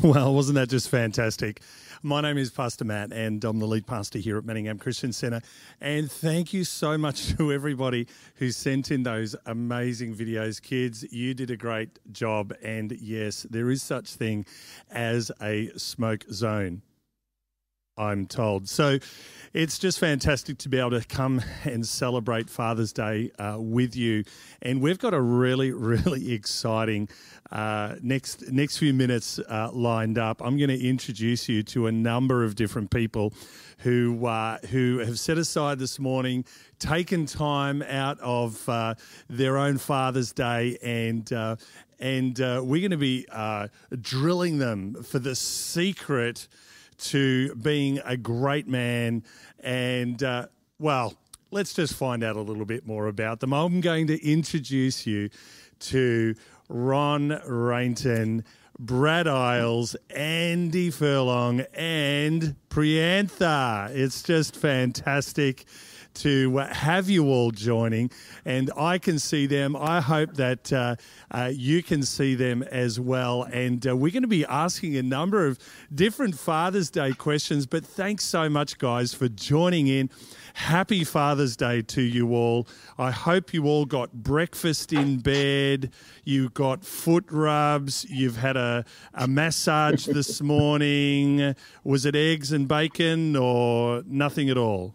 Well, wasn't that just fantastic? My name is Pastor Matt, and I'm the lead pastor here at Manningham Christian Centre. And thank you so much to everybody who sent in those amazing videos. Kids, you did a great job. And yes, there is such thing as a smoke zone. I'm told. So it's just fantastic to be able to come and celebrate Father's Day uh, with you. And we've got a really, really exciting uh, next next few minutes uh, lined up. I'm going to introduce you to a number of different people who uh, who have set aside this morning, taken time out of uh, their own Father's Day, and uh, and we're going to be drilling them for the secret to being a great man. And, uh, well, let's just find out a little bit more about them. I'm going to introduce you to Ron Rainton. Brad Isles, Andy Furlong, and Priyantha. It's just fantastic to have you all joining, and I can see them. I hope that uh, uh, you can see them as well. And uh, we're going to be asking a number of different Father's Day questions. But thanks so much, guys, for joining in. Happy Father's Day to you all. I hope you all got breakfast in bed, you got foot rubs, you've had a, a massage this morning. Was it eggs and bacon or nothing at all?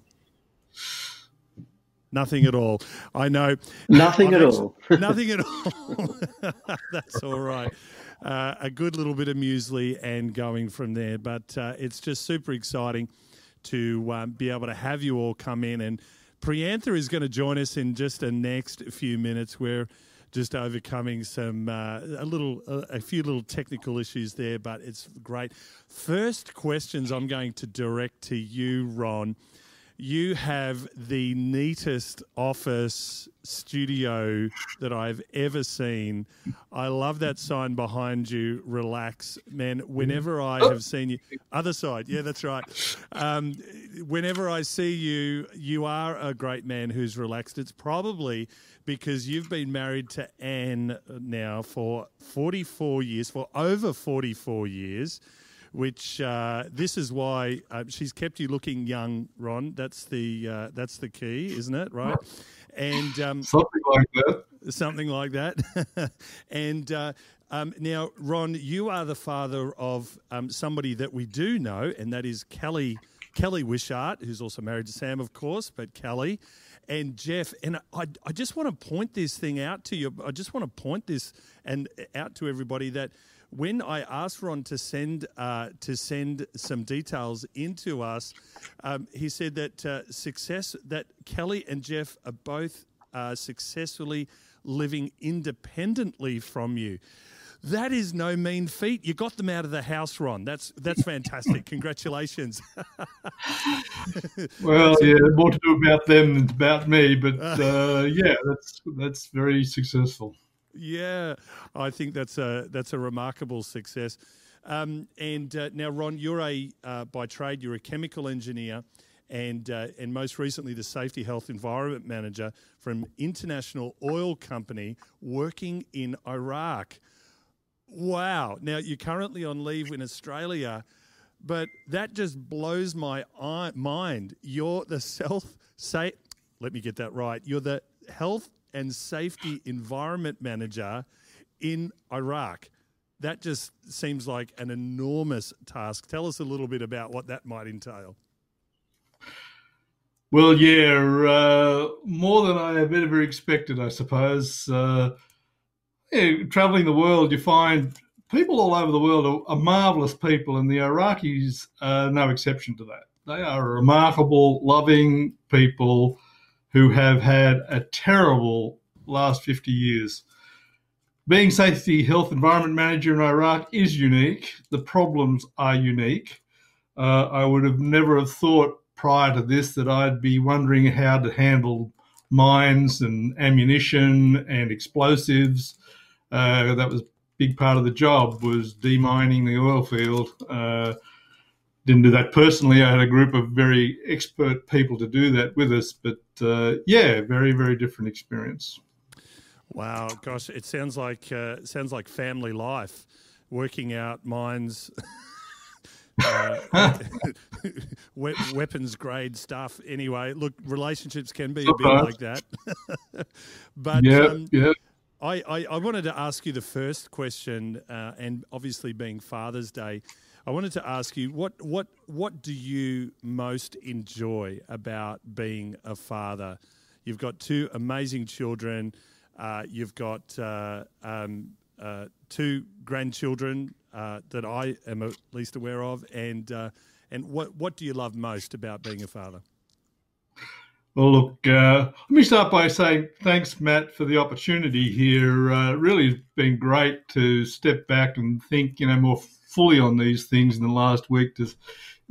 Nothing at all. I know. Nothing at all. nothing at all. That's all right. Uh, a good little bit of muesli and going from there. But uh, it's just super exciting to um, be able to have you all come in. And Priyantha is going to join us in just the next few minutes. We're just overcoming some uh, a little a few little technical issues there, but it's great. First questions I'm going to direct to you, Ron you have the neatest office studio that I've ever seen. I love that sign behind you, relax. Man, whenever I have seen you, other side, yeah, that's right. Um, whenever I see you, you are a great man who's relaxed. It's probably because you've been married to Anne now for 44 years, for over 44 years which uh, this is why uh, she's kept you looking young, Ron. That's the uh, that's the key, isn't it? Right? And um, something like that. Something like that. and uh, um, now, Ron, you are the father of um, somebody that we do know, and that is Kelly Kelly Wishart, who's also married to Sam, of course, but Kelly and Jeff. And I, I just want to point this thing out to you. I just want to point this and out to everybody that when I asked Ron to send uh, to send some details into us, um, he said that uh, success that Kelly and Jeff are both uh, successfully living independently from you. That is no mean feat. You got them out of the house, Ron. That's that's fantastic. Congratulations. well, yeah, more to do about them than about me, but uh, yeah, that's that's very successful. Yeah, I think that's a that's a remarkable success. Um, and uh, now, Ron, you're a uh, by trade you're a chemical engineer, and uh, and most recently the safety, health, environment manager from International Oil Company, working in Iraq. Wow! Now you're currently on leave in Australia, but that just blows my mind. You're the self say. Let me get that right. You're the health and Safety Environment Manager in Iraq. That just seems like an enormous task. Tell us a little bit about what that might entail. Well, yeah, uh, more than I have ever expected, I suppose. Uh, yeah, traveling the world, you find people all over the world are, are marvelous people, and the Iraqis are no exception to that. They are remarkable, loving people who have had a terrible last 50 years. Being safety, health, environment manager in Iraq is unique. The problems are unique. Uh, I would have never have thought prior to this that I'd be wondering how to handle mines and ammunition and explosives. Uh, that was a big part of the job was demining the oil field. Uh, didn't do that personally. I had a group of very expert people to do that with us, but uh, yeah, very very different experience. Wow, gosh, it sounds like uh, sounds like family life. working out mines. uh, weapons grade stuff. Anyway, look, relationships can be a bit like that. but yeah, um, yeah. I, I, I, wanted to ask you the first question, uh, and obviously being Father's Day, I wanted to ask you what what what do you most enjoy about being a father? You've got two amazing children. Uh, you've got uh, um, uh, two grandchildren uh, that I am at least aware of, and uh, and what what do you love most about being a father? Well, look, uh, let me start by saying thanks, Matt, for the opportunity here. Really, it's been great to step back and think, you know, more fully on these things in the last week. Just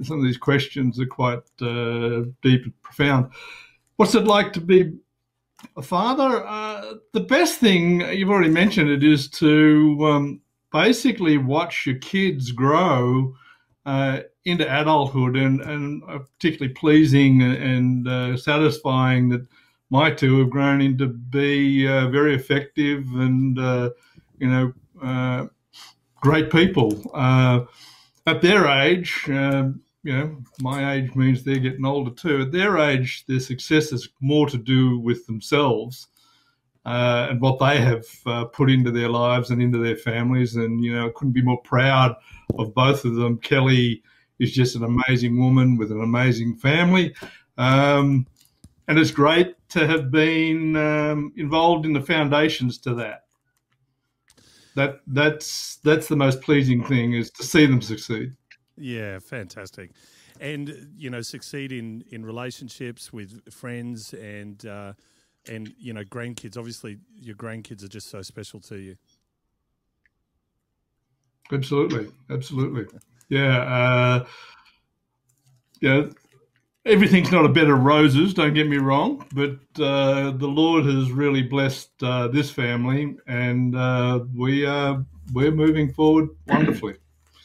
some of these questions are quite uh, deep and profound. What's it like to be a father? Uh, the best thing you've already mentioned it is to um, basically watch your kids grow uh, into adulthood, and and particularly pleasing and uh, satisfying that my two have grown into be uh, very effective and uh, you know uh, great people uh, at their age. Um, you know, my age means they're getting older too. At their age, their success is more to do with themselves uh, and what they have uh, put into their lives and into their families. And, you know, I couldn't be more proud of both of them. Kelly is just an amazing woman with an amazing family. Um, and it's great to have been um, involved in the foundations to that. That that's that's the most pleasing thing is to see them succeed. Yeah, fantastic, and you know, succeed in in relationships with friends and uh, and you know grandkids. Obviously, your grandkids are just so special to you. Absolutely, absolutely. Yeah, uh, yeah. Everything's not a bed of roses. Don't get me wrong, but uh, the Lord has really blessed uh, this family, and uh, we are we're moving forward wonderfully.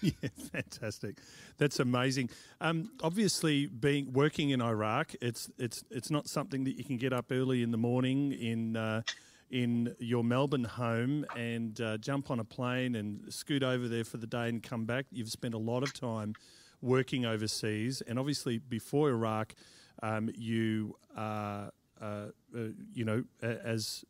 Yeah, fantastic. That's amazing. Um, obviously, being working in Iraq, it's it's it's not something that you can get up early in the morning in uh, in your Melbourne home and uh, jump on a plane and scoot over there for the day and come back. You've spent a lot of time working overseas, and obviously before Iraq, um, you uh, uh you know as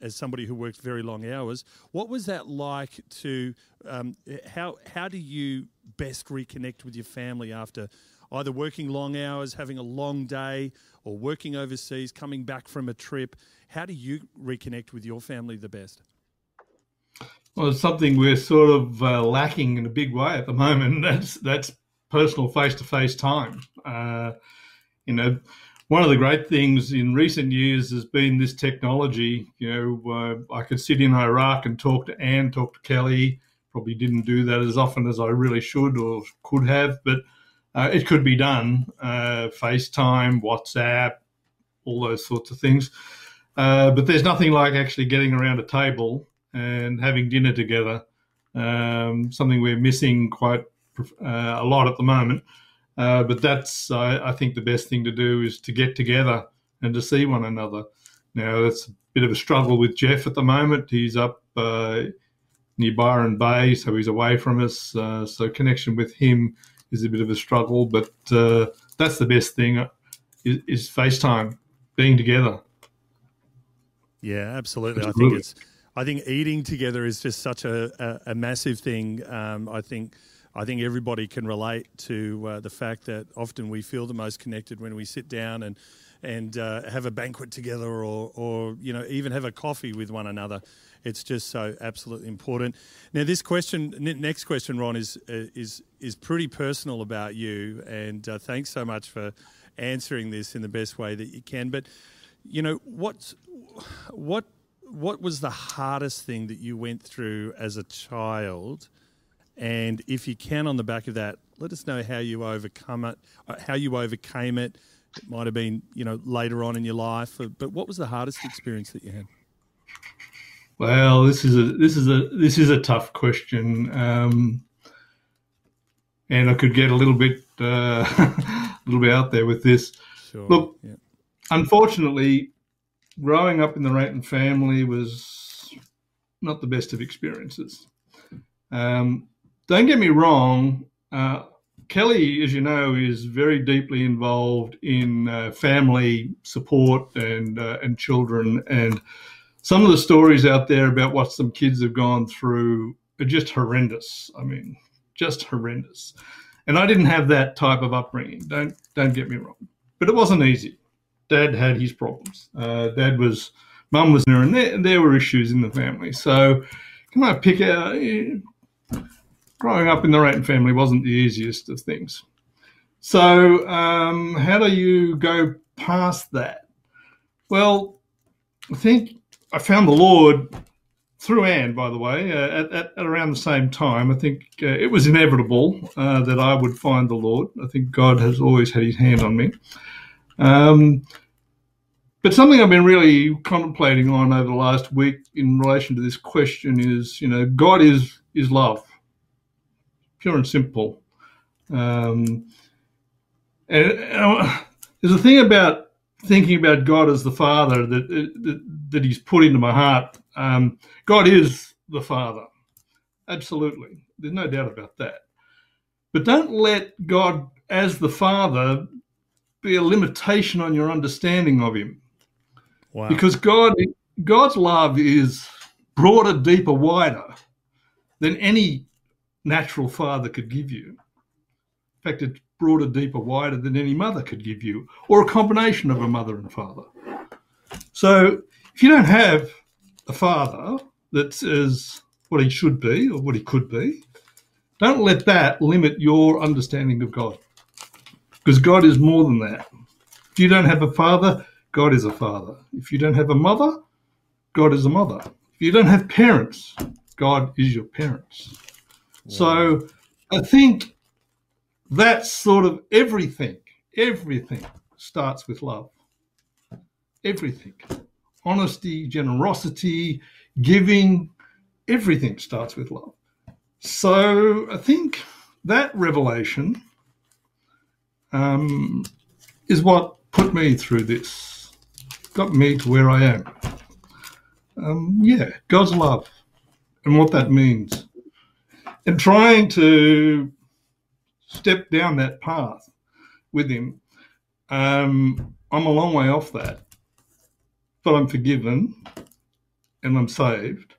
as somebody who worked very long hours, what was that like to um, how how do you best reconnect with your family after either working long hours, having a long day, or working overseas, coming back from a trip? How do you reconnect with your family the best? Well, it's something we're sort of uh, lacking in a big way at the moment. That's that's personal face to face time. Uh, you know, one of the great things in recent years has been this technology. You know, uh, I could sit in Iraq and talk to Anne, talk to Kelly. Probably didn't do that as often as I really should or could have, but uh, it could be done. Uh, FaceTime, WhatsApp, all those sorts of things. Uh, but there's nothing like actually getting around a table and having dinner together. Um, something we're missing quite a lot at the moment. Uh, but that's, I, I, think, the best thing to do is to get together and to see one another. Now, that's a bit of a struggle with Jeff at the moment. He's up uh, near Byron Bay, so he's away from us. Uh, so connection with him is a bit of a struggle, but uh, that's the best thing uh, is, is FaceTime, being together. Yeah, absolutely. absolutely. I think it's. I think eating together is just such a, a, a massive thing. Um, I think I think everybody can relate to uh, the fact that often we feel the most connected when we sit down and and uh, have a banquet together, or or you know even have a coffee with one another. It's just so absolutely important. Now, this question, next question, Ron, is uh, is is pretty personal about you, and uh, thanks so much for answering this in the best way that you can. But you know what's what what was the hardest thing that you went through as a child? And if you can, on the back of that, let us know how you overcome it, uh, how you overcame it. It might have been, you know, later on in your life, uh, but what was the hardest experience that you had? Well, this is a this is a this is a tough question, um, and I could get a little bit uh, a little bit out there with this. Sure. Look, yeah. unfortunately, growing up in the Raton family was not the best of experiences. Um, don't get me wrong. Uh, Kelly, as you know, is very deeply involved in uh, family support and uh, and children. And some of the stories out there about what some kids have gone through are just horrendous. I mean, just horrendous. And I didn't have that type of upbringing. Don't don't get me wrong, but it wasn't easy. Dad had his problems. Uh, Dad was, Mum was there, and there, there were issues in the family. So, can I pick out? Growing up in the Rayton family wasn't the easiest of things. So, um, how do you go past that? Well, I think I found the Lord through Anne, by the way, uh, at, at, at, around the same time. I think uh, it was inevitable uh, that I would find the Lord. I think God has always had his hand on me. Um, but something I've been really contemplating on over the last week in relation to this question is, you know, God is is love pure and simple. Um, and uh, there's a thing about thinking about God as the Father that that, that He's put into my heart. Um, God is the Father, absolutely. There's no doubt about that. But don't let God as the Father be a limitation on your understanding of Him. Wow. Because God, God's love is broader, deeper, wider than any natural father could give you. In fact, it's broader, deeper, wider than any mother could give you, or a combination of a mother and father. So if you don't have a father that is what he should be or what he could be, don't let that limit your understanding of God. Because God is more than that. If you don't have a father, God is a father. If you don't have a mother, God is a mother. If you don't have parents, God is your parents. So I think that's sort of everything. Everything starts with love. Everything. Honesty, generosity, giving, everything starts with love. So I think that revelation um, is what put me through this, got me to where I am. Um, yeah, God's love and what that means and trying to step down that path with him. Um, I'm a long way off that, but I'm forgiven and I'm saved.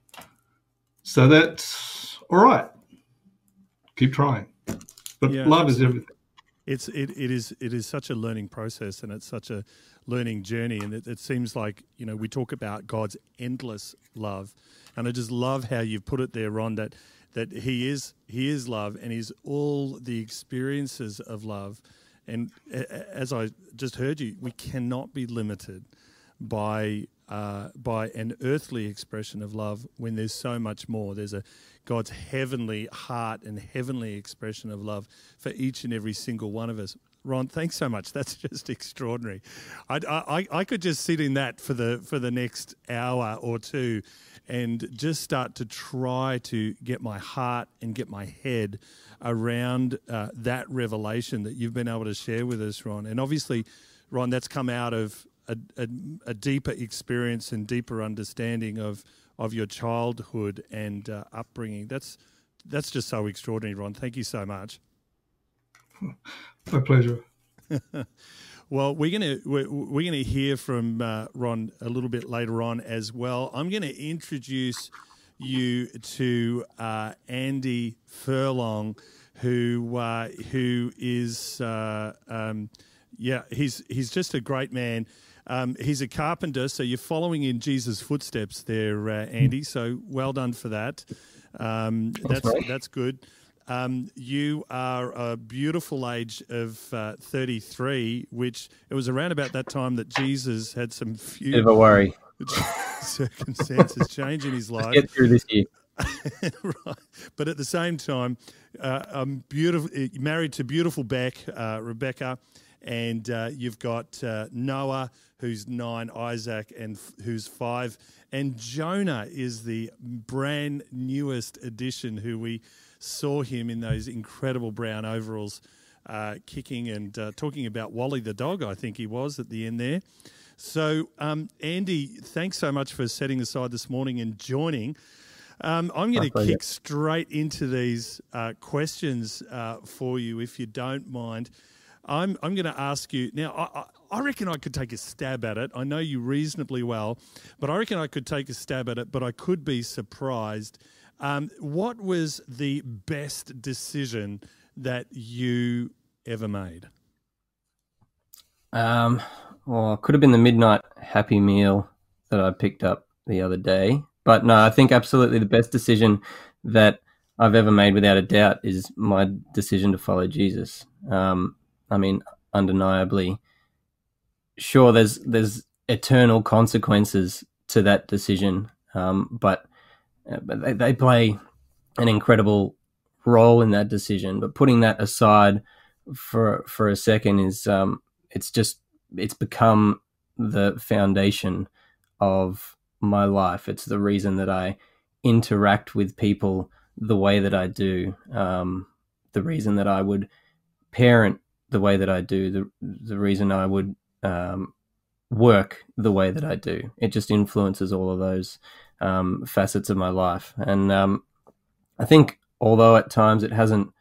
So that's all right. Keep trying, but yeah, love is everything. It's it, it is it is such a learning process and it's such a learning journey and it, it seems like you know we talk about God's endless love and I just love how you've put it there, Ron. That that he is he is love and he's all the experiences of love. And as i just heard you we cannot be limited by uh, by an earthly expression of love when there's so much more. There's a god's heavenly heart and heavenly expression of love for each and every single one of us Ron, thanks so much. That's just extraordinary. I, I, I could just sit in that for the for the next hour or two, and just start to try to get my heart and get my head around uh, that revelation that you've been able to share with us, Ron. And obviously, Ron, that's come out of a, a, a deeper experience and deeper understanding of of your childhood and uh, upbringing. That's that's just so extraordinary, Ron. Thank you so much. My pleasure. well, we're gonna we're, we're gonna hear from uh, Ron a little bit later on as well. I'm going to introduce you to uh, Andy Furlong, who uh, who is uh, um, yeah he's he's just a great man. Um, he's a carpenter, so you're following in Jesus' footsteps there, uh, Andy. So well done for that. Um, that's that's, that's good. Um, you are a beautiful age of uh, 33, which it was around about that time that Jesus had some few Never worry. circumstances change in his life. get through this year. right. But at the same time, uh, I'm beautiful, uh, married to beautiful Beck, uh, Rebecca, and uh, you've got uh, Noah, who's nine, Isaac, and f- who's five, and Jonah is the brand newest addition who we saw him in those incredible brown overalls, uh, kicking and uh, talking about Wally the dog. I think he was at the end there. So, um, Andy, thanks so much for setting aside this morning and joining. Um, I'm going to kick straight into these uh, questions uh, for you, if you don't mind. I'm, I'm going to ask you now. I, I reckon I could take a stab at it. I know you reasonably well, but I reckon I could take a stab at it, but I could be surprised. Um, what was the best decision that you ever made? Um, well, it could have been the midnight Happy Meal that I picked up the other day. But no, I think absolutely the best decision that I've ever made, without a doubt, is my decision to follow Jesus. Um, I mean, undeniably, sure, there's there's eternal consequences to that decision, um, but, but they, they play an incredible role in that decision. But putting that aside for for a second is um, it's just it's become the foundation of my life. It's the reason that I interact with people the way that I do. Um, the reason that I would parent the way that I do. The the reason I would um, work the way that I do. It just influences all of those um, facets of my life. And um, I think, although at times it hasn't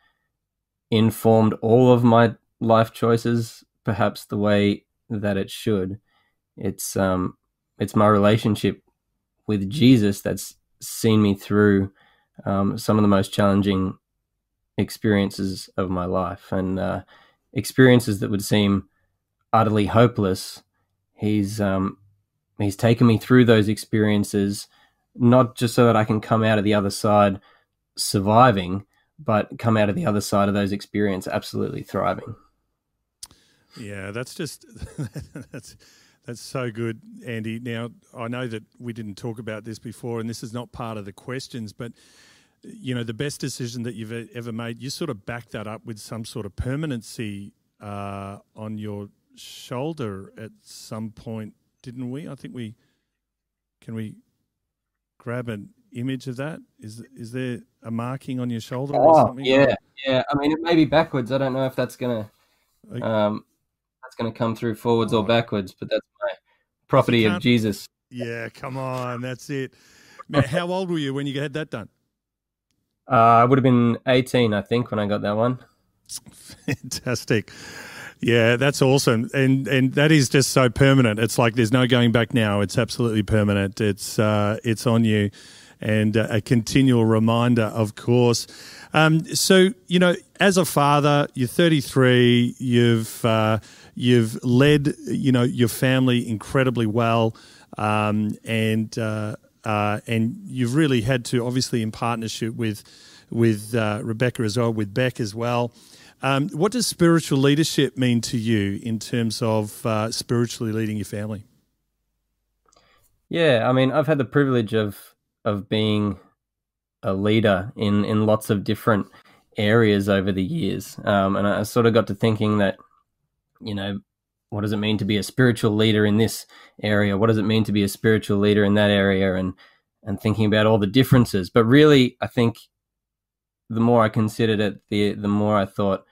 informed all of my life choices, perhaps the way that it should, it's um, it's my relationship with Jesus that's seen me through um, some of the most challenging experiences of my life and uh, experiences that would seem utterly hopeless. He's um, he's taken me through those experiences, not just so that I can come out of the other side surviving, but come out of the other side of those experiences absolutely thriving. Yeah, that's just that's that's so good, Andy. Now, I know that we didn't talk about this before, and this is not part of the questions, but you know, the best decision that you've ever made, you sort of back that up with some sort of permanency uh, on your shoulder at some point, didn't we? I think we can we grab an image of that. Is is there a marking on your shoulder? Oh, or something? yeah, yeah. I mean, it may be backwards. I don't know if that's gonna. Um, that's going to come through forwards or backwards, but that's my property of Jesus. Yeah, come on, that's it. Man, how old were you when you had that done? Uh, I would have been 18, I think, when I got that one. Fantastic. Yeah, that's awesome, and and that is just so permanent. It's like there's no going back now. It's absolutely permanent. It's uh, it's on you, and uh, a continual reminder, of course. Um, so you know, as a father, you're 33. You've uh, You've led, you know, your family incredibly well, um, and uh, uh, and you've really had to, obviously, in partnership with with Rebecca as well, with Beck as well. Um, what does spiritual leadership mean to you in terms of uh, spiritually leading your family? Yeah, I mean, I've had the privilege of of being a leader in in lots of different areas over the years, um, and I sort of got to thinking that you know, what does it mean to be a spiritual leader in this area? What does it mean to be a spiritual leader in that area? And and thinking about all the differences. But really, I think the more I considered it, the the more I thought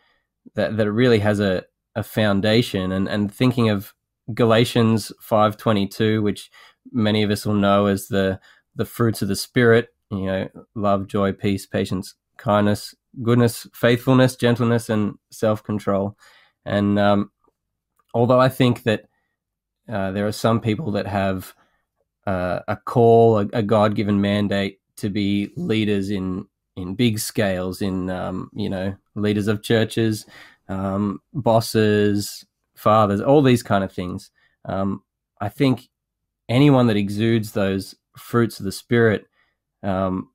that that really has a a foundation. And and thinking of Galatians five twenty two, which many of us will know as the the fruits of the spirit. You know, love, joy, peace, patience, kindness, goodness, faithfulness, gentleness, and self control. And um, although I think that uh, there are some people that have uh, a call, a, a God given mandate to be leaders in in big scales, in um, you know leaders of churches, um, bosses, fathers, all these kind of things. Um, I think anyone that exudes those fruits of the spirit, um,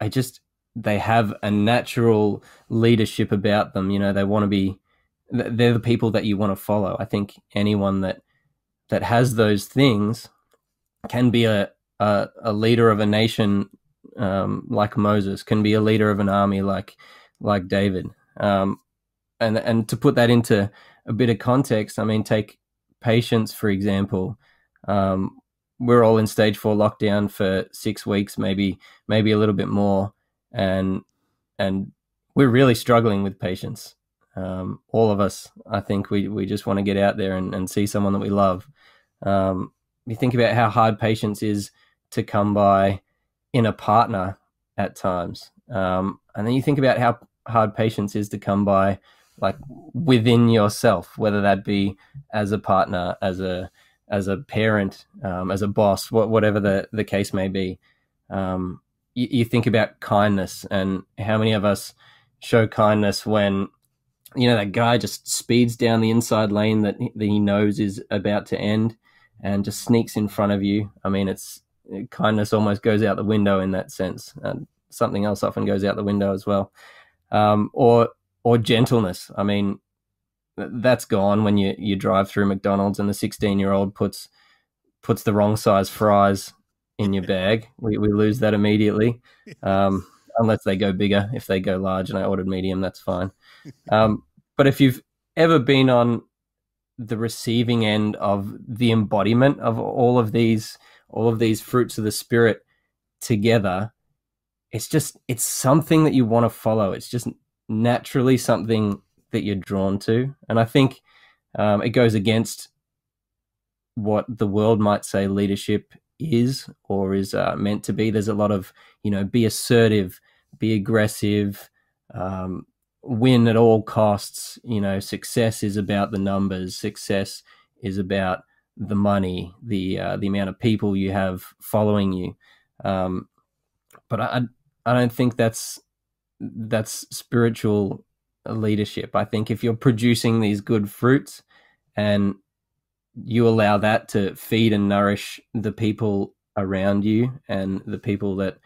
I just they have a natural leadership about them. You know, they want to be they're the people that you want to follow. I think anyone that that has those things can be a a, a leader of a nation um, like Moses, can be a leader of an army like like David. Um, and and to put that into a bit of context, I mean, take patience for example. Um, we're all in stage four lockdown for six weeks, maybe maybe a little bit more, and and we're really struggling with patience um, all of us, I think we, we just want to get out there and, and see someone that we love. Um, you think about how hard patience is to come by, in a partner at times. Um, and then you think about how hard patience is to come by, like within yourself, whether that be as a partner, as a as a parent, um, as a boss, wh- whatever the the case may be. Um, you, you think about kindness and how many of us show kindness when you know that guy just speeds down the inside lane that, that he knows is about to end and just sneaks in front of you. I mean, it's kindness almost goes out the window in that sense, and something else often goes out the window as well. Um, or or gentleness. I mean, that's gone when you you drive through McDonald's and the 16 year old puts puts the wrong size fries in your bag. We we lose that immediately. Um, unless they go bigger. If they go large and I ordered medium, that's fine. Um, but if you've ever been on the receiving end of the embodiment of all of these all of these fruits of the spirit together it's just it's something that you want to follow it's just naturally something that you're drawn to and i think um, it goes against what the world might say leadership is or is uh, meant to be there's a lot of you know be assertive be aggressive um, win at all costs. You know, success is about the numbers. Success is about the money, the uh, the amount of people you have following you. Um, but I I don't think that's that's spiritual leadership. I think if you're producing these good fruits and you allow that to feed and nourish the people around you and the people that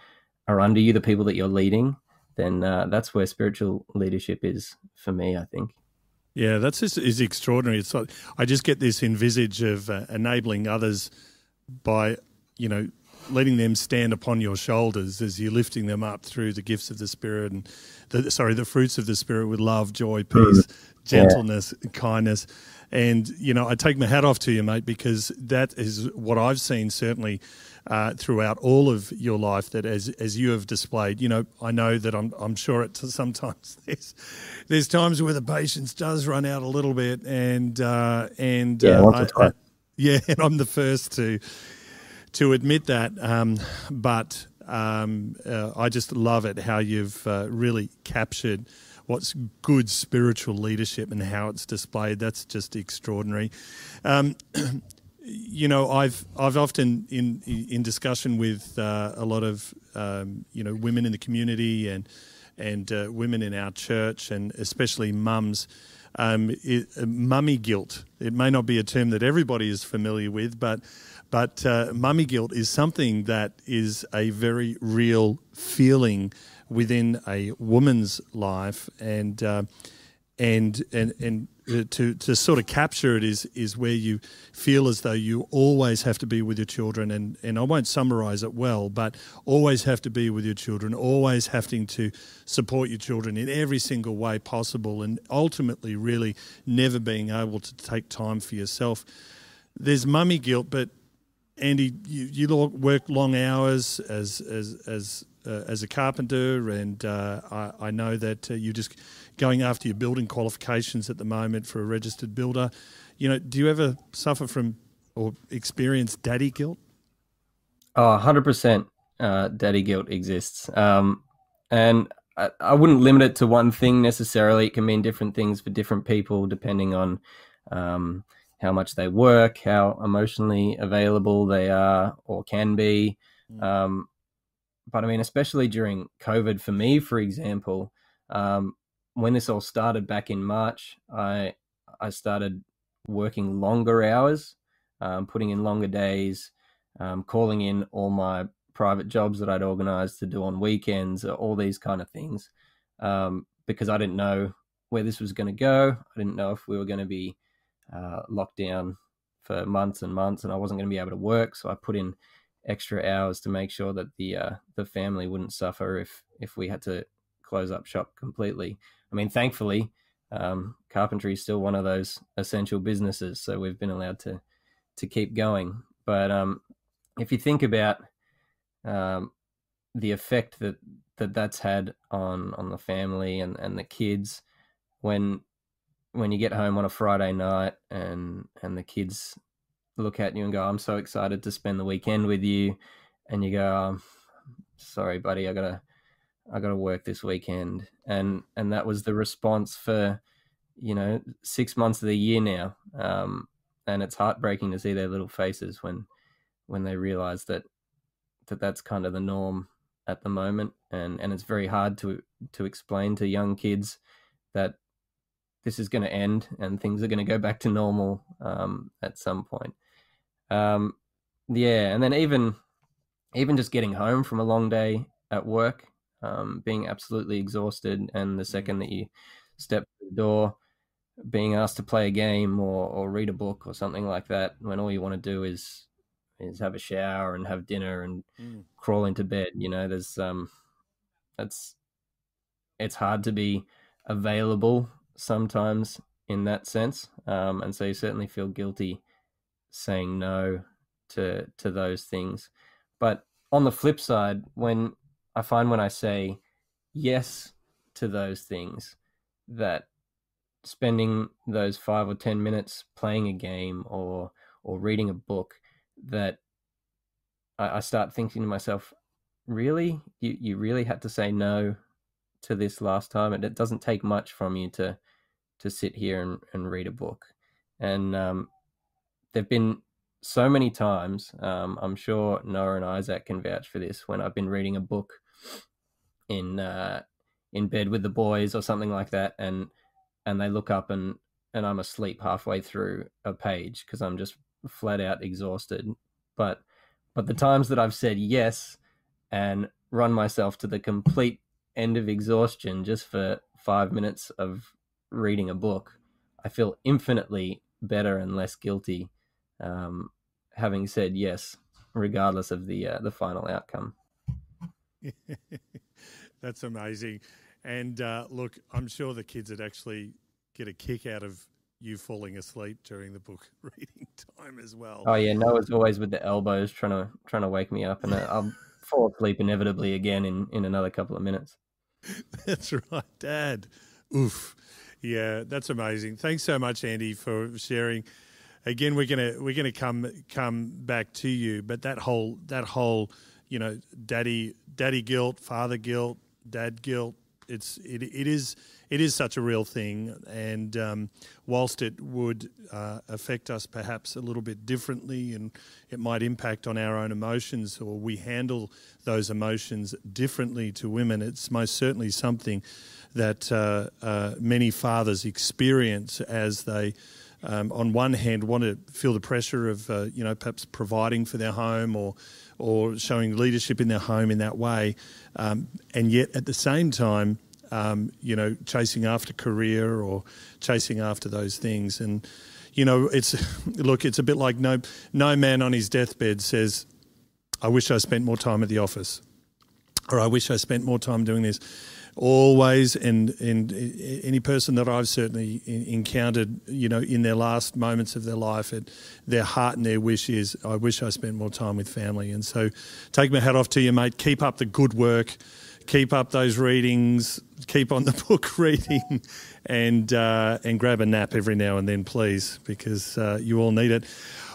are under you, the people that you're leading, then uh, that's where spiritual leadership is for me. I think. Yeah, that's just is extraordinary. It's like, I just get this envisage of uh, enabling others by you know letting them stand upon your shoulders as you're lifting them up through the gifts of the spirit and the sorry the fruits of the spirit with love, joy, peace, mm. gentleness, yeah. kindness. And you know, I take my hat off to you, mate, because that is what I've seen certainly uh, throughout all of your life that as as you have displayed. You know, I know that I'm I'm sure it sometimes there's there's times where the patience does run out a little bit, and uh, and yeah, uh, I, I, yeah, and I'm the first to to admit that. Um, but um, uh, I just love it how you've uh, really captured what's good spiritual leadership and how it's displayed. That's just extraordinary. Um, you know, I've I've often in in discussion with uh, a lot of um, you know women in the community and and uh, women in our church and especially mums. Um, it, uh, mummy guilt. It may not be a term that everybody is familiar with, but but uh, mummy guilt is something that is a very real feeling within a woman's life, and uh, and and and uh, to to sort of capture it is is where you feel as though you always have to be with your children. And and I won't summarize it well but always have to be with your children always having to support your children in every single way possible and ultimately really never being able to take time for yourself. There's mummy guilt but Andy you, you work long hours as as as uh, as a carpenter and uh, I, I know that uh, you just going after your building qualifications at the moment for a registered builder. You know, do you ever suffer from or experience daddy guilt? Oh, 100% uh, daddy guilt exists. Um, and I, I, wouldn't limit it to one thing necessarily. It can mean different things for different people depending on um, how much they work, how emotionally available they are or can be. Mm. Um, but I mean, especially during COVID, for me, for example, um, when this all started back in March, I I started working longer hours, um, putting in longer days, um, calling in all my private jobs that I'd organized to do on weekends, uh, all these kind of things, um, because I didn't know where this was going to go. I didn't know if we were going to be uh, locked down for months and months, and I wasn't going to be able to work. So I put in extra hours to make sure that the uh, the family wouldn't suffer if if we had to close up shop completely. I mean, thankfully, um, carpentry is still one of those essential businesses, so we've been allowed to to keep going. But um, if you think about um, the effect that, that that's had on on the family and, and the kids, when when you get home on a Friday night and and the kids look at you and go, "I'm so excited to spend the weekend with you," and you go, um, sorry, buddy, I gotta I gotta work this weekend, and and that was the response for you know six months of the year now, um, and it's heartbreaking to see their little faces when when they realize that that that's kind of the norm at the moment, and and it's very hard to to explain to young kids that this is going to end and things are going to go back to normal um, at some point. Um, yeah, and then even even just getting home from a long day at work, um, being absolutely exhausted, and the mm. second that you step to the door, being asked to play a game or, or read a book or something like that, when all you want to do is is have a shower and have dinner and mm. crawl into bed. You know, there's um, that's it's hard to be available sometimes in that sense, um, and so you certainly feel guilty saying no to to those things. But on the flip side, when I find when I say yes to those things, that spending those five or ten minutes playing a game or or reading a book, that I, I start thinking to myself, really, you you really had to say no to this last time, and it doesn't take much from you to to sit here and, and read a book. And um, there've been so many times. Um, I'm sure Noah and Isaac can vouch for this. When I've been reading a book in uh, in bed with the boys or something like that, and and they look up and and I'm asleep halfway through a page because I'm just flat out exhausted. But but the times that I've said yes and run myself to the complete end of exhaustion just for five minutes of reading a book, I feel infinitely better and less guilty um, having said yes, regardless of the uh, the final outcome. That's amazing. And uh, look, I'm sure the kids would actually get a kick out of you falling asleep during the book reading time as well. Oh yeah, Noah's always with the elbows trying to trying to wake me up, and I'll fall asleep inevitably again in in another couple of minutes. That's right, Dad. Oof. Yeah, that's amazing. Thanks so much, Andy, for sharing again, we're gonna we're gonna come come back to you, but that whole that whole you know daddy daddy guilt, father guilt, dad guilt. It's it, it is it is such a real thing, and um, whilst it would uh, affect us perhaps a little bit differently, and it might impact on our own emotions, or we handle those emotions differently to women, it's most certainly something that uh, uh, many fathers experience as they um, on one hand, want to feel the pressure of, uh, you know, perhaps providing for their home or, or showing leadership in their home in that way, um, and yet at the same time, um, you know, chasing after career or chasing after those things. And, you know, it's look, it's a bit like no no man on his deathbed says, "I wish I spent more time at the office," or "I wish I spent more time doing this." Always and and any person that I've certainly encountered you know in their last moments of their life it, their heart and their wish is I wish I spent more time with family. And so take my hat off to you mate. Keep up the good work. Keep up those readings. Keep on the book reading. And uh, and grab a nap every now and then please because uh, you all need it.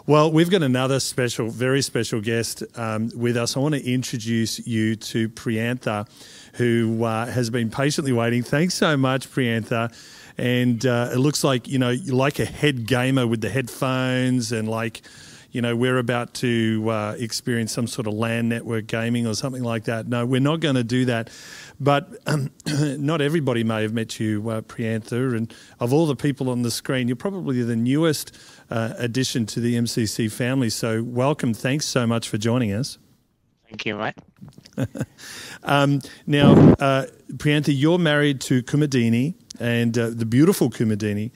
Well, we've got another special, very special guest um, with us. I want to introduce you to Priyantha who uh, has been patiently waiting. Thanks so much, Priyantha. And uh, it looks like, you know, like a head gamer with the headphones and like, you know, we're about to uh, experience some sort of LAN network gaming or something like that. No, we're not going to do that. But um, not everybody may have met you, uh, Priyantha. And of all the people on the screen, you're probably the newest uh, addition to the MCC family. So, welcome. Thanks so much for joining us. Thank you, mate. um, now, uh, you're married to Kumadini and uh, the beautiful Kumadini.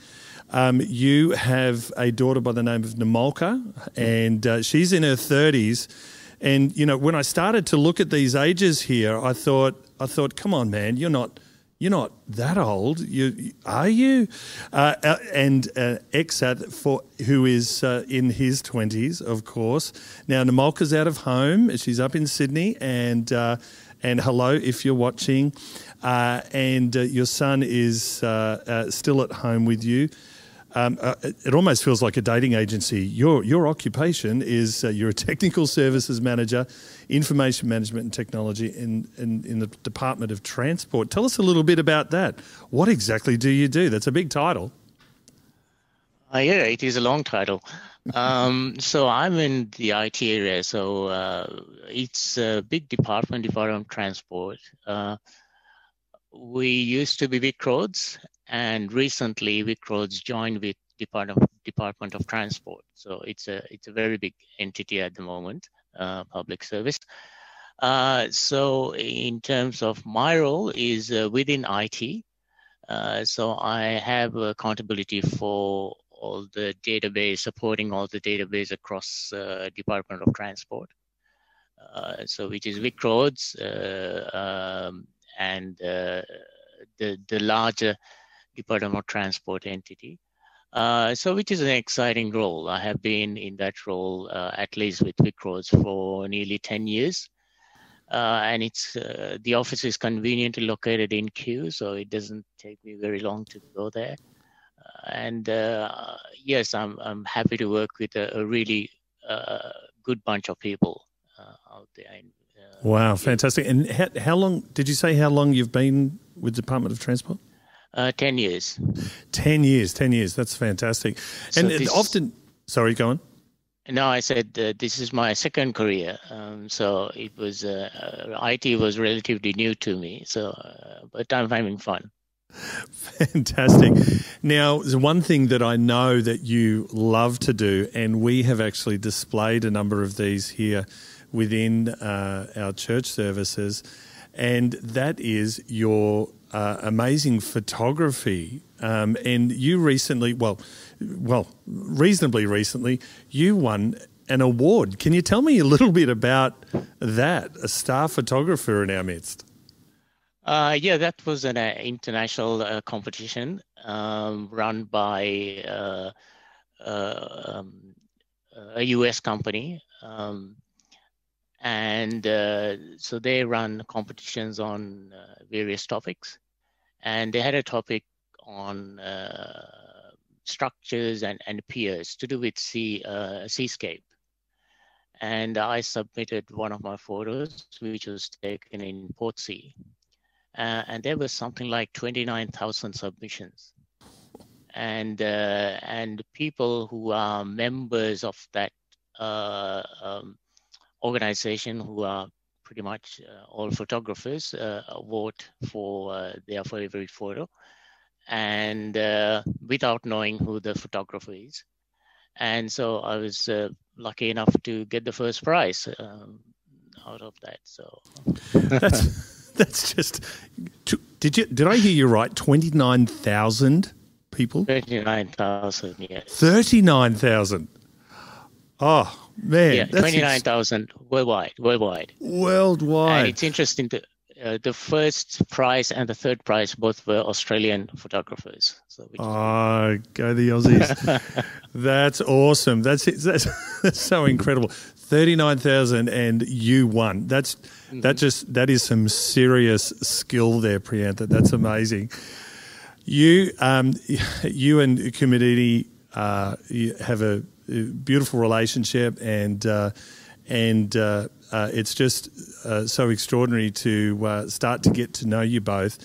Um, you have a daughter by the name of Namolka, and uh, she's in her 30s. And you know, when I started to look at these ages here, I thought, I thought, come on, man, you're not you're not that old. You are you? Uh, uh and uh, Exat for who is uh, in his twenties, of course. Now Namolka's out of home. She's up in Sydney, and uh, and hello if you're watching. Uh, and your son is still at home with you. Um, uh, it almost feels like a dating agency. Your your occupation is uh, you're a technical services manager, information management and technology in, in in the Department of Transport. Tell us a little bit about that. What exactly do you do? That's a big title. Uh, yeah, it is a long title. Um, so I'm in the IT area. So uh, it's a big department, Department of Transport. Uh, we used to be VicRoads, and recently VicRoads joined with Department of, Department of Transport. So it's a it's a very big entity at the moment, uh, public service. Uh, so in terms of my role is uh, within IT. Uh, so I have accountability for all the database, supporting all the database across uh, Department of Transport. Uh, so which is VicRoads uh, um, and the, the larger Department of Transport entity. Uh, so which is an exciting role. I have been in that role uh, at least with VicRoads for nearly 10 years. and it's the office is conveniently located in Kew, so it doesn't take me very long to go there and uh, yes, I'm I'm happy to work with a, a really uh, good bunch of people uh, out there. And, uh, wow, fantastic! And how, how, long did you say? How long you've been with Department of Transport? Uh, ten years. Ten years. Ten years. That's fantastic. So and this, often, sorry, go on. No, I said uh, this is my second career, um, so it was IT was relatively new to me. So, but I'm having fun. Fantastic. Now, there's one thing that I know that you love to do, and we have actually displayed a number of these here within uh, our church services, and that is your uh, amazing photography. Um, and you recently, well, well, reasonably recently, you won an award. Can you tell me a little bit about that? A star photographer in our midst. Uh, yeah, that was an uh, international uh, competition um, run by uh, uh, um, a US company. Um, and uh, so they run competitions on various topics. And they had a topic on structures and, and piers to do with sea, seascape. And I submitted one of my photos, which was taken in Portsea uh, and there was something like 29,000 submissions. And uh, and people who are members of that uh, um, organization, who are pretty much uh, all photographers, uh, vote for uh, their favorite photo, and without knowing who the photographer is. And so I was lucky enough to get the first prize um, out of that. So that's that's just. Did you? Did I hear you right? Twenty nine thousand people. Thirty nine thousand. Yes. Thirty nine thousand. Oh man. Yeah, twenty nine thousand worldwide. Worldwide. Worldwide. And it's interesting to. Uh, the first prize and the third prize both were Australian photographers. So oh, go the Aussies! that's awesome. That's, that's that's so incredible. Thirty nine thousand, and you won. That's Mm-hmm. That just that is some serious skill there, Priyantha. That's amazing. You um, you and Kumudini uh, have a beautiful relationship, and uh, and uh, uh it's just so extraordinary to start to get to know you both.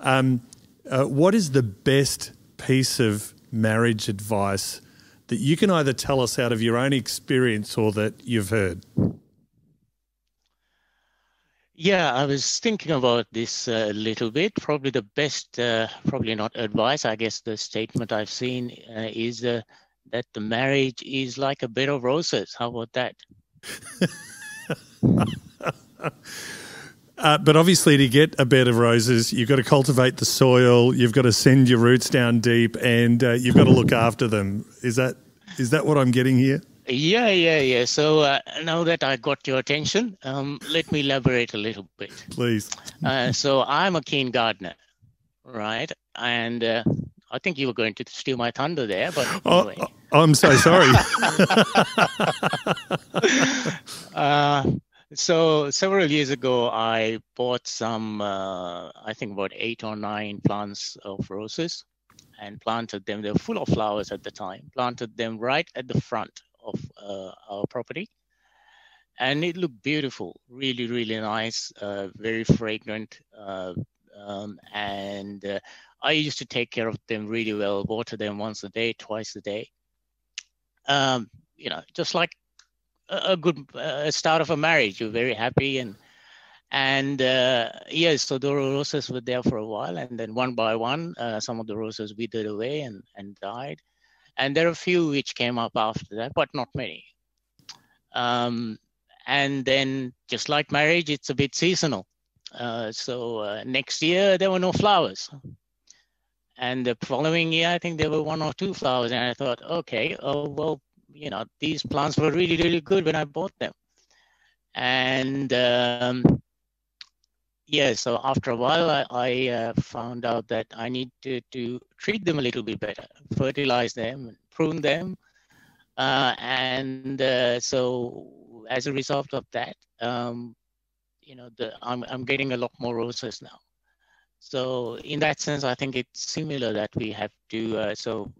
Um, what is the best piece of marriage advice that you can either tell us out of your own experience or that you've heard? Yeah, I was thinking about this a little bit. Probably the best, uh, probably not advice. I guess the statement I've seen uh, is uh, that the marriage is like a bed of roses. How about that? Uh, but obviously, to get a bed of roses, you've got to cultivate the soil. You've got to send your roots down deep, and uh, you've got to look after them. Is that is that what I'm getting here? Yeah, yeah, yeah. So uh, now that I got your attention, um, let me elaborate a little bit. Please. Uh, so I'm a keen gardener, right? And uh, I think you were going to steal my thunder there, but oh, anyway. Oh, I'm so sorry. Uh, so several years ago, I bought some, uh, I think about eight or nine plants of roses and planted them. They were full of flowers at the time. Planted them right at the front of uh, our property, and it looked beautiful. Really, really nice. Uh, very fragrant. Uh, um, and uh, I used to take care of them really well. Water them once a day, twice a day. Um, you know, just like a, a good uh, start of a marriage. You're very happy and and uh, yes, so the roses were there for a while, and then one by one, uh, some of the roses withered away and, and died. And there are a few which came up after that, but not many. Um, and then, just like marriage, it's a bit seasonal. Uh, so uh, next year, there were no flowers. And the following year, I think there were one or two flowers. And I thought, okay, oh, well, you know, these plants were really, really good when I bought them. And um, yeah, so after a while, I, I uh, found out that I need to, to treat them a little bit better, fertilize them, prune them. Uh, and uh, so as a result of that, um, you know, the, I'm, I'm getting a lot more roses now. So in that sense, I think it's similar that we have to, uh, so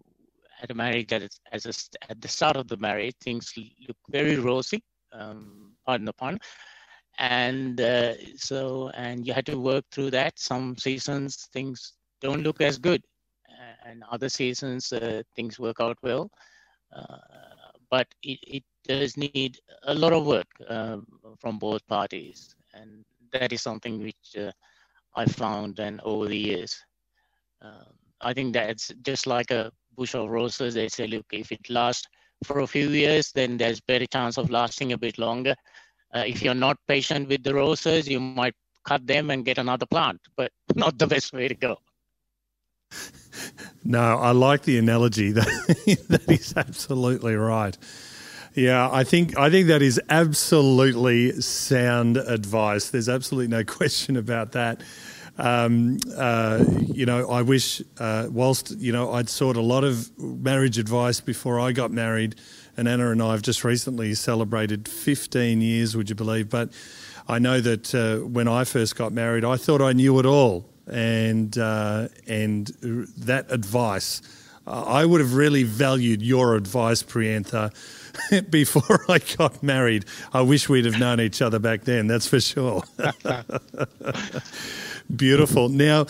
at a marriage, that is, as a, at the start of the marriage, things look very rosy, um, pardon the pun, and uh, so and you had to work through that. Some seasons things don't look as good and other seasons uh, things work out well. Uh, but it, it, does need a lot of work um, from both parties. And that is something which uh, i found and over the years um, i think that's just like a bush of roses they say look if it lasts for a few years then there's better chance of lasting a bit longer uh, if you're not patient with the roses, you might cut them and get another plant, but not the best way to go. No, I like the analogy. That, that is absolutely right. Yeah, I think I think that is absolutely sound advice. There's absolutely no question about that. Um, uh, you know, I wish, uh, whilst you know, I'd sought a lot of marriage advice before I got married and Anna and I have just recently celebrated 15 years, would you believe? But I know that uh, when I first got married, I thought I knew it all, and uh, and that advice, I would have really valued your advice, Priyantha, before I got married. I wish we'd have known each other back then. That's for sure. Beautiful. Now,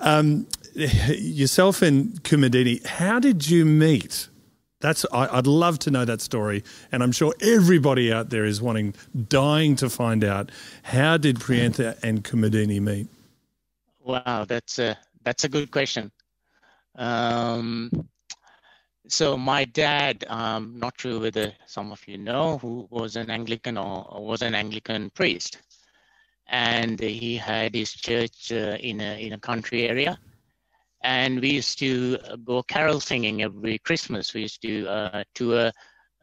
um, yourself and Kumudini, how did you meet? That's I, would love to know that story, and I'm sure everybody out there is wanting, dying to find out how did Priyantha and Kumudini meet. Wow, that's a that's a good question. Um, so my dad, um, not sure whether some of you know, who was an Anglican or, or was an Anglican priest, and he had his church uh, in a in a country area and we used to go carol singing every Christmas. We used to uh, tour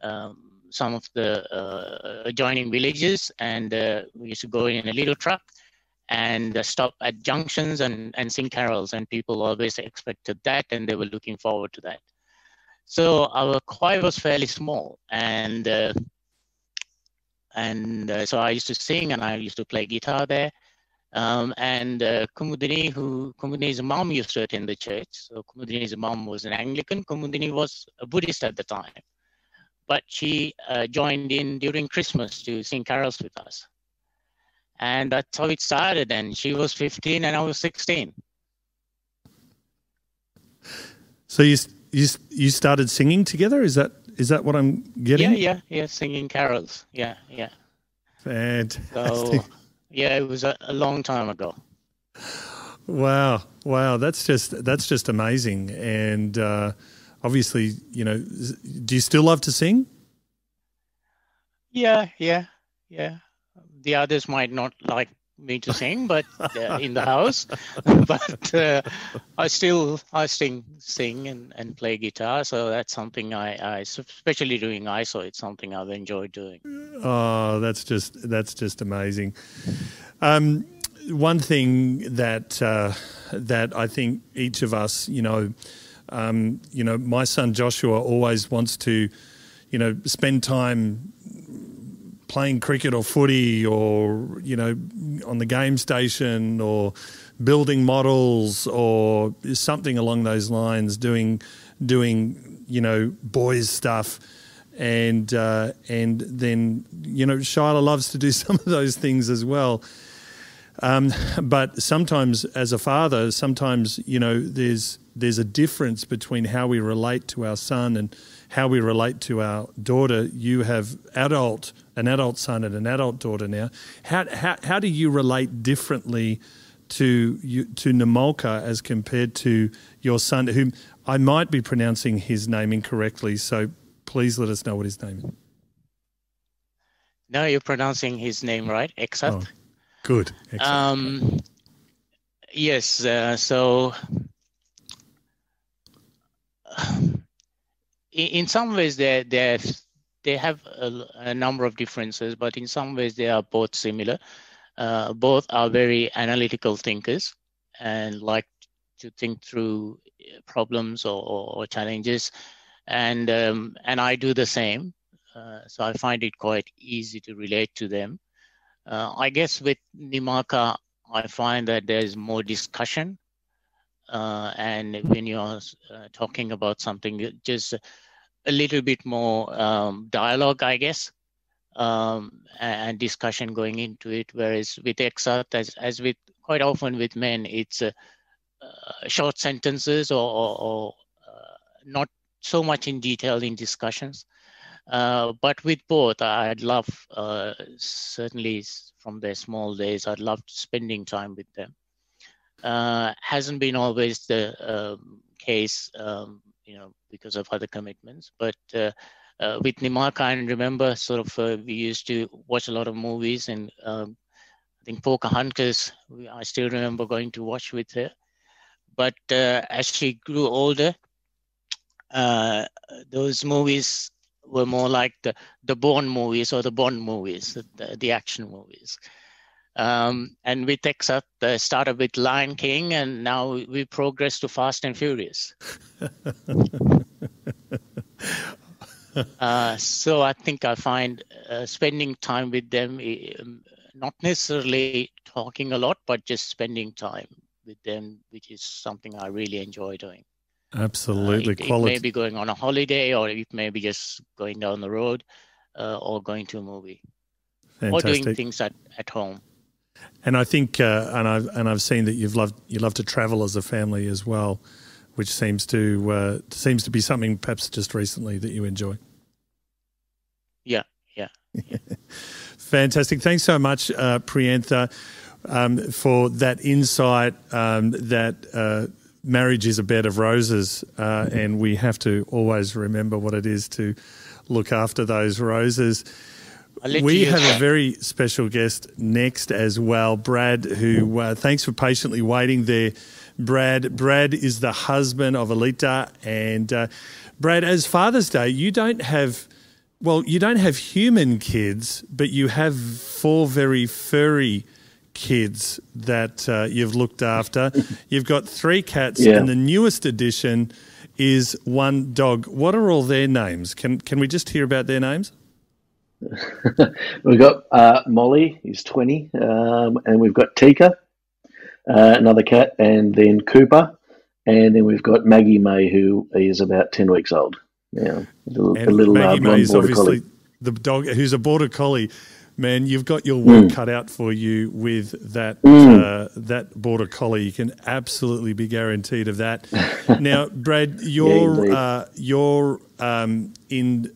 um, some of the uh, adjoining villages, and uh, we used to go in a little truck and uh, stop at junctions and, and sing carols. And people always expected that, and they were looking forward to that. So our choir was fairly small, and uh, and so I used to sing, and I used to play guitar there. Um, and uh, Kumudini, who Kumudini's mom used to attend the church. So Kumudini's mom was an Anglican. Kumudini was a Buddhist at the time, but she uh, joined in during Christmas to sing carols with us, and that's how it started. And she was 15, and I was 16. So you you you started singing together? Is that is that what I'm getting? Yeah, yeah, yeah. Singing carols. Yeah, yeah. Fantastic. So, yeah, it was a, a long time ago. Wow, wow, that's just that's just amazing. And uh, obviously, you know, do you still love to sing? Yeah, yeah, yeah. The others might not like me to sing, but uh, in the house, but uh, I still I sing sing and, and play guitar. So that's something I, I especially doing ISO. It's something I've enjoyed doing. Oh, that's just that's just amazing. Um, one thing that uh, that I think each of us, you know, um, you know, my son Joshua always wants to, you know, spend time playing cricket or footy or you know on the game station or building models or something along those lines, doing doing you know boys stuff, and uh, and then you know Shyla loves to do some of those things as well. Um, but sometimes, as a father, sometimes you know there's there's a difference between how we relate to our son and how we relate to our daughter. You have adult an adult son and an adult daughter now. How how, how do you relate differently to you, to Namolka as compared to your son, whom I might be pronouncing his name incorrectly? So please let us know what his name is. No, you're pronouncing his name right, Exat. Oh, good. Um, yes. Uh, so in some ways they they they have a, a, number of differences but in some ways they are both similar. Uh, both are very analytical thinkers and like to think through uh, problems or, or challenges. And um, and i do the same. Uh, so i find it quite easy to relate to them. Uh, i guess with nimaka i find that there's more discussion uh, and when you're uh, talking about something, just a little bit more um, dialogue, I guess, um, and discussion going into it. Whereas with Exat, as, as with quite often with men, it's uh, uh, short sentences or, or, or uh, not so much in detail in discussions. Uh, but with both, I'd love, certainly from their small days, I'd love spending time with them uh, hasn't been always the um, case, um, you know, because of other commitments. But uh, uh, with Nimaka, I remember sort of uh, we used to watch a lot of movies, and um, I think Pocahontas, I still remember going to watch with her. But uh, as she grew older, uh, those movies were more like the, the Bourne movies or the Bond movies, the, the action movies. Um, and with Exat, uh, started with Lion King, and now we progress to Fast and Furious. uh, so I think I find uh, spending time with them, um, not necessarily talking a lot, but just spending time with them, which is something I really enjoy doing. Absolutely, uh, it, it, may be going on a holiday, or it may be just going down the road, uh, or going to a movie, Fantastic. or doing things at, at home. And I think, uh, and I've and I've seen that you've loved you love to travel as a family as well, which seems to uh, seems to be something perhaps just recently that you enjoy. Yeah, yeah. Fantastic. Thanks so much, uh, Priyantha, um, for that insight um, that uh, marriage is a bed of roses, uh, and we have to always remember what it is to look after those roses we have a very special guest next as well, Brad, who uh, thanks for patiently waiting there. Brad, Brad is the husband of Alita, and uh, Brad, as Father's Day, you don't have, well, you don't have human kids, but you have four very furry kids that uh, you've looked after. you've got three cats, yeah. and the newest addition is one dog. What are all their names? Can can we just hear about their names? We've got uh, Molly, who's 20, um, and we've got Tika, uh, another cat, and then Cooper, and then we've got Maggie May, who is about 10 weeks old. Yeah, a, a little Maggie uh, May is obviously collie. the dog who's a border collie. Man, you've got your work mm. cut out for you with that mm. uh, that border collie. You can absolutely be guaranteed of that. now, Brad, you're yeah, uh, you're um, in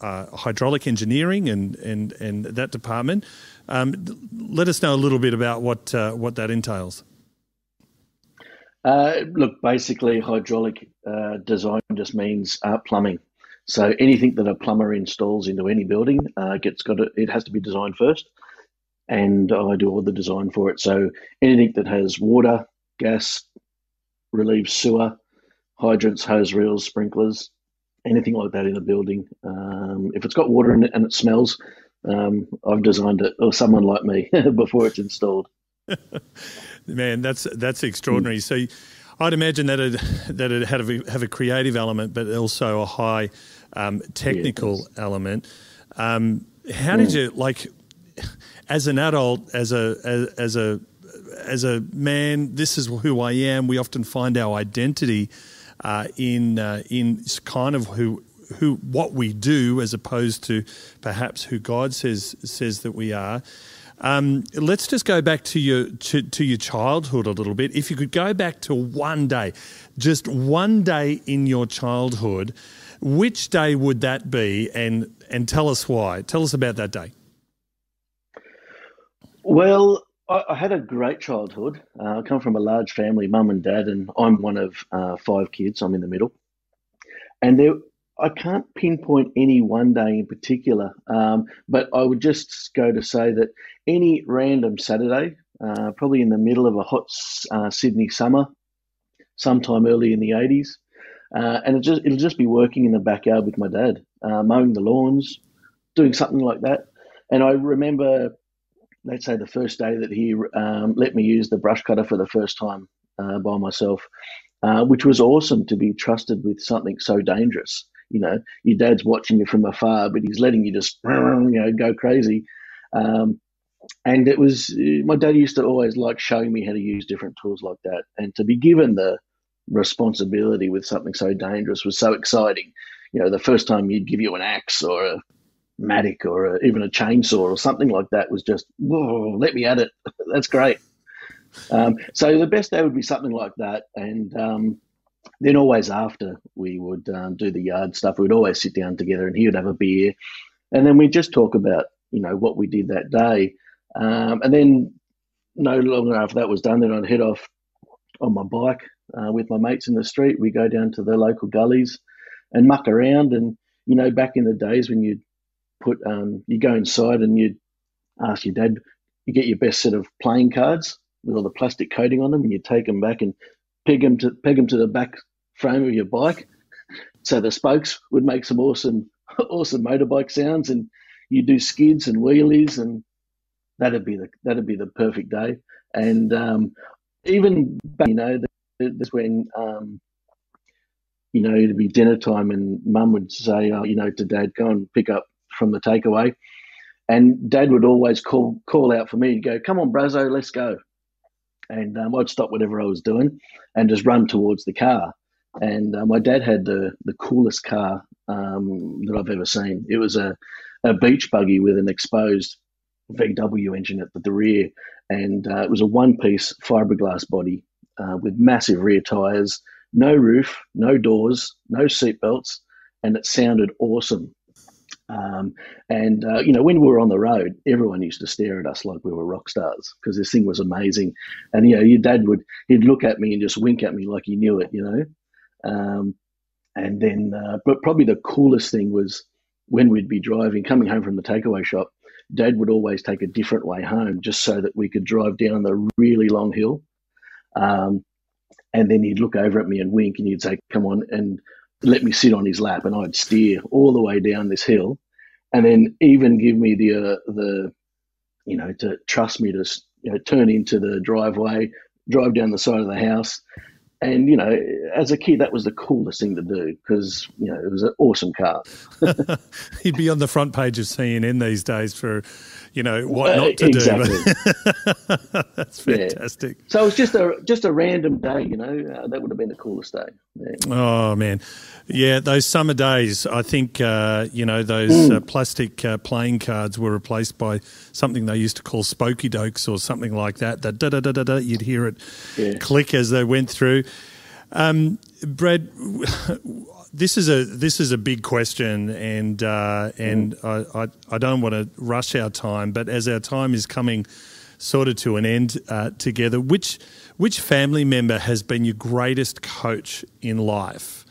uh, hydraulic engineering and, and, and that department. Um, let us know a little bit about what, uh, what that entails. Uh, look, basically, hydraulic uh, design just means uh, plumbing. So anything that a plumber installs into any building uh, gets got to, it has to be designed first, and I do all the design for it. So anything that has water, gas, relieves sewer, hydrants, hose reels, sprinklers, anything like that in a building. Um, if it's got water in it and it smells, um, I've designed it, or someone like me, before it's installed. Man, that's that's extraordinary. Mm. So, I'd imagine that it that it had a, have a creative element, but also a high um, technical yeah, element. Um, how mm. did you like, as an adult, as a as, as a as a man, this is who I am. We often find our identity uh, in uh, in kind of who who what we do as opposed to perhaps who God says says that we are. Um, let's just go back to your to, to, your childhood a little bit. If you could go back to one day, just one day in your childhood, which day would that be? And and tell us why. Tell us about that day. Well, I, I had a great childhood. Uh, I come from a large family, mum and dad, and I'm one of uh, five kids. I'm in the middle, and there, I can't pinpoint any one day in particular, um, but I would just go to say that any random Saturday, uh, probably in the middle of a hot uh, Sydney summer, sometime early in the 80s, uh, and it just it'll just be working in the backyard with my dad, uh, mowing the lawns, doing something like that. And I remember, let's say, the first day that he um, let me use the brush cutter for the first time uh, by myself, uh, which was awesome to be trusted with something so dangerous. You know, your dad's watching you from afar, but he's letting you just you know go crazy. Um, and it was my dad used to always like showing me how to use different tools like that, and to be given the responsibility with something so dangerous was so exciting. You know, the first time you'd give you an axe or a mattock or a, even a chainsaw or something like that was just, whoa, let me at it. That's great. Um, so the best day would be something like that. And um, then always after we would um, do the yard stuff, we'd always sit down together and he would have a beer. And then we'd just talk about, you know, what we did that day. Um, and then no longer after that was done, then I'd head off on my bike uh, with my mates in the street. We go down to the local gullies and muck around. And you know, back in the days when you'd put um, you go inside and you'd ask your dad, you get your best set of playing cards with all the plastic coating on them, and you take them back and peg them to peg them to the back frame of your bike, so the spokes would make some awesome awesome motorbike sounds, and you do skids and wheelies, and that'd be the that'd be the perfect day. And um, even back, you know, that's when um, you know it'd be dinner time, and Mum would say, oh, you know, to Dad, go and pick up from the takeaway, and Dad would always call call out for me to go, come on, Brazo, let's go, and um, I'd stop whatever I was doing and just run towards the car. And uh, my dad had the the coolest car um, that I've ever seen. It was a a beach buggy with an exposed VW engine at the rear, and uh, it was a one piece fiberglass body uh, with massive rear tyres, no roof, no doors, no seatbelts, and it sounded awesome. Um, and uh, you know, when we were on the road, everyone used to stare at us like we were rock stars because this thing was amazing. And you know, your dad would he'd look at me and just wink at me like he knew it, you know. Um, and then, uh, but probably the coolest thing was when we'd be driving, coming home from the takeaway shop. Dad would always take a different way home just so that we could drive down the really long hill um, and then he'd look over at me and wink and he'd say, Come on, and let me sit on his lap. And I'd steer all the way down this hill and then even give me the, uh, the you know, to trust me to you know, turn into the driveway, drive down the side of the house. And, you know, as a kid, that was the coolest thing to do because, you know, it was an awesome car. He'd be on the front page of CNN these days for you know what not to exactly. do. That's fantastic. Yeah. So it was just a just a random day, you know. Uh, that would have been the coolest day. Yeah. Oh man, yeah, those summer days. I think uh, you know those mm. uh, plastic uh, playing cards were replaced by something they used to call spokey dokes or something like that. That da da da da da. You'd hear it yeah. click as they went through. Um, Brad, this is a this is a big question, and uh, and mm. I, I, I don't want to rush our time, but as our time is coming sort of to an end uh, together, which which family member has been your greatest coach in life?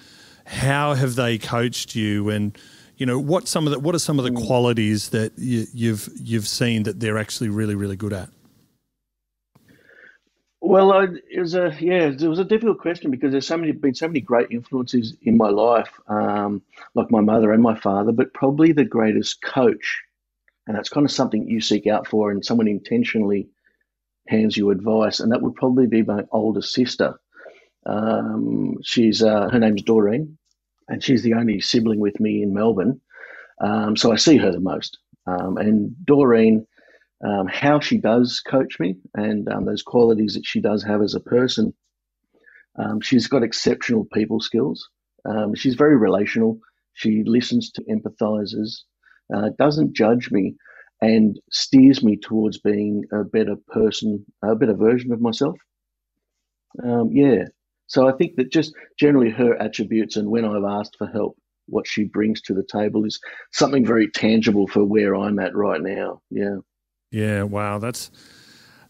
How have they coached you, and you know what some of the what are some of the mm. qualities that you, you've you've seen that they're actually really really good at? Well, I, it was a yeah, it was a difficult question because there's so many been so many great influences in my life, um, like my mother and my father, but probably the greatest coach, and that's kind of something you seek out for, and someone intentionally hands you advice, and that would probably be my older sister. Um, she's uh, her name's Doreen, and she's the only sibling with me in Melbourne, um, so I see her the most. Um, and Doreen um, how she does coach me and um, those qualities that she does have as a person. Um, she's got exceptional people skills. Um, she's very relational. She listens to empathizes, uh, doesn't judge me, and steers me towards being a better person, a better version of myself. Um, yeah. So I think that just generally her attributes and when I've asked for help, what she brings to the table is something very tangible for where I'm at right now. Yeah. Yeah. Wow. That's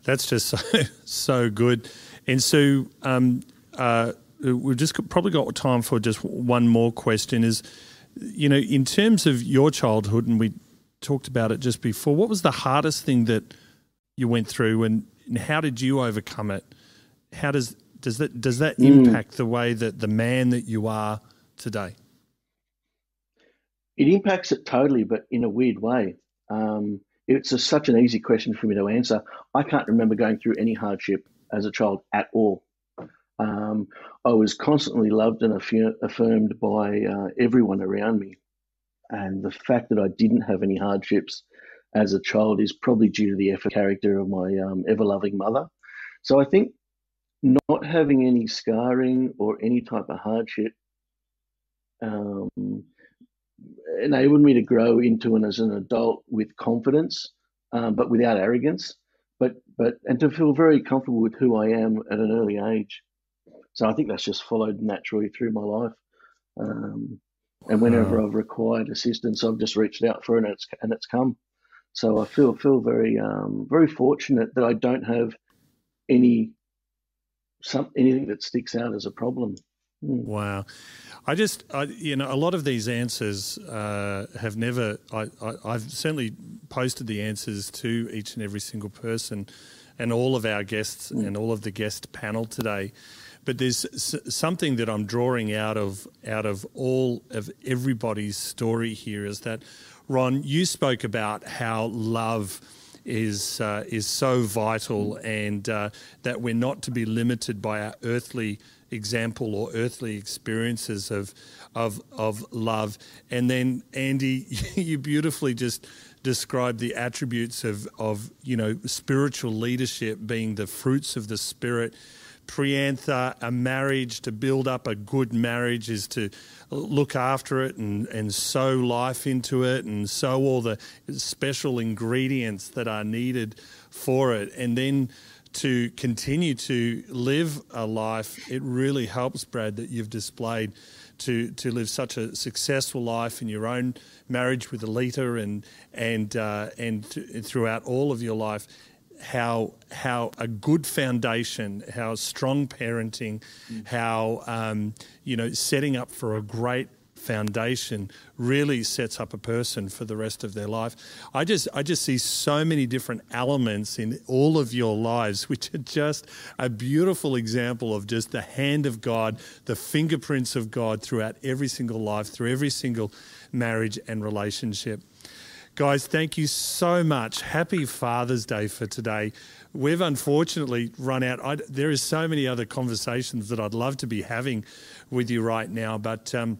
that's just so so good. And so, um, uh, we've just probably got time for just one more question. Is you know, in terms of your childhood, and we talked about it just before. What was the hardest thing that you went through, and, and how did you overcome it? How does does that does that mm. impact the way that the man that you are today? It impacts it totally, but in a weird way. Um, it's a, such an easy question for me to answer. I can't remember going through any hardship as a child at all. Um, I was constantly loved and affirmed by uh, everyone around me. And the fact that I didn't have any hardships as a child is probably due to the effort character of my um, ever loving mother. So I think not having any scarring or any type of hardship um, enabled me to grow into and as an adult with confidence, um, but without arrogance, but but and to feel very comfortable with who I am at an early age. So I think that's just followed naturally through my life. Um, and whenever I've required assistance, I've just reached out for it and it's and it's come. So I feel feel very um, very fortunate that I don't have any some anything that sticks out as a problem. Mm. Wow. I just, I, you know, a lot of these answers uh, have never, I, I, have certainly posted the answers to each and every single person and all of our guests mm. and all of the guest panel today. But there's something that I'm drawing out of out of all of everybody's story here is that Ron, you spoke about how love is uh, is so vital, and uh, that we're not to be limited by our earthly example or earthly experiences of of of love. And then Andy, you beautifully just described the attributes of of you know spiritual leadership being the fruits of the spirit Priyantha, a marriage, to build up a good marriage is to look after it and, and sow life into it and sow all the special ingredients that are needed for it. And then to continue to live a life, it really helps, Brad, that you've displayed to, to live such a successful life in your own marriage with Alita and, and, uh, and, and throughout all of your life how how a good foundation, how strong parenting, mm. how um, you know setting up for a great foundation really sets up a person for the rest of their life. I just I just see so many different elements in all of your lives, which are just a beautiful example of just the hand of God, the fingerprints of God throughout every single life, through every single marriage and relationship. Guys, thank you so much. Happy Father's Day for today. We've unfortunately run out. I, there is so many other conversations that I'd love to be having with you right now, but um,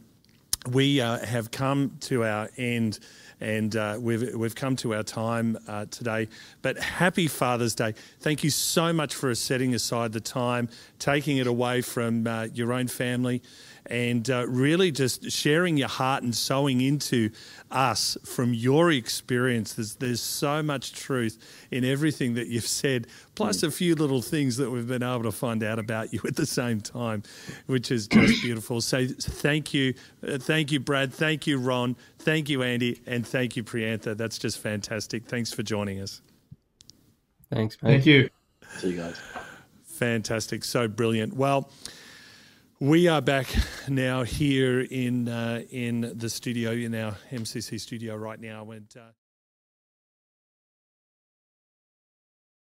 we uh, have come to our end and uh, we've, we've come to our time uh, today. But happy Father's Day. Thank you so much for setting aside the time, taking it away from uh, your own family, and uh, really just sharing your heart and sowing into us from your experience. There's, there's so much truth in everything that you've said, plus a few little things that we've been able to find out about you at the same time, which is just beautiful. So thank you. Uh, thank you, Brad. Thank you, Ron. Thank you, Andy. And thank you, Priyantha. That's just fantastic. Thanks for joining us. Thanks, mate. Thank you. See you guys. Fantastic. So brilliant. Well, we are back now here in uh, in the studio in our MCC studio right now, and. Uh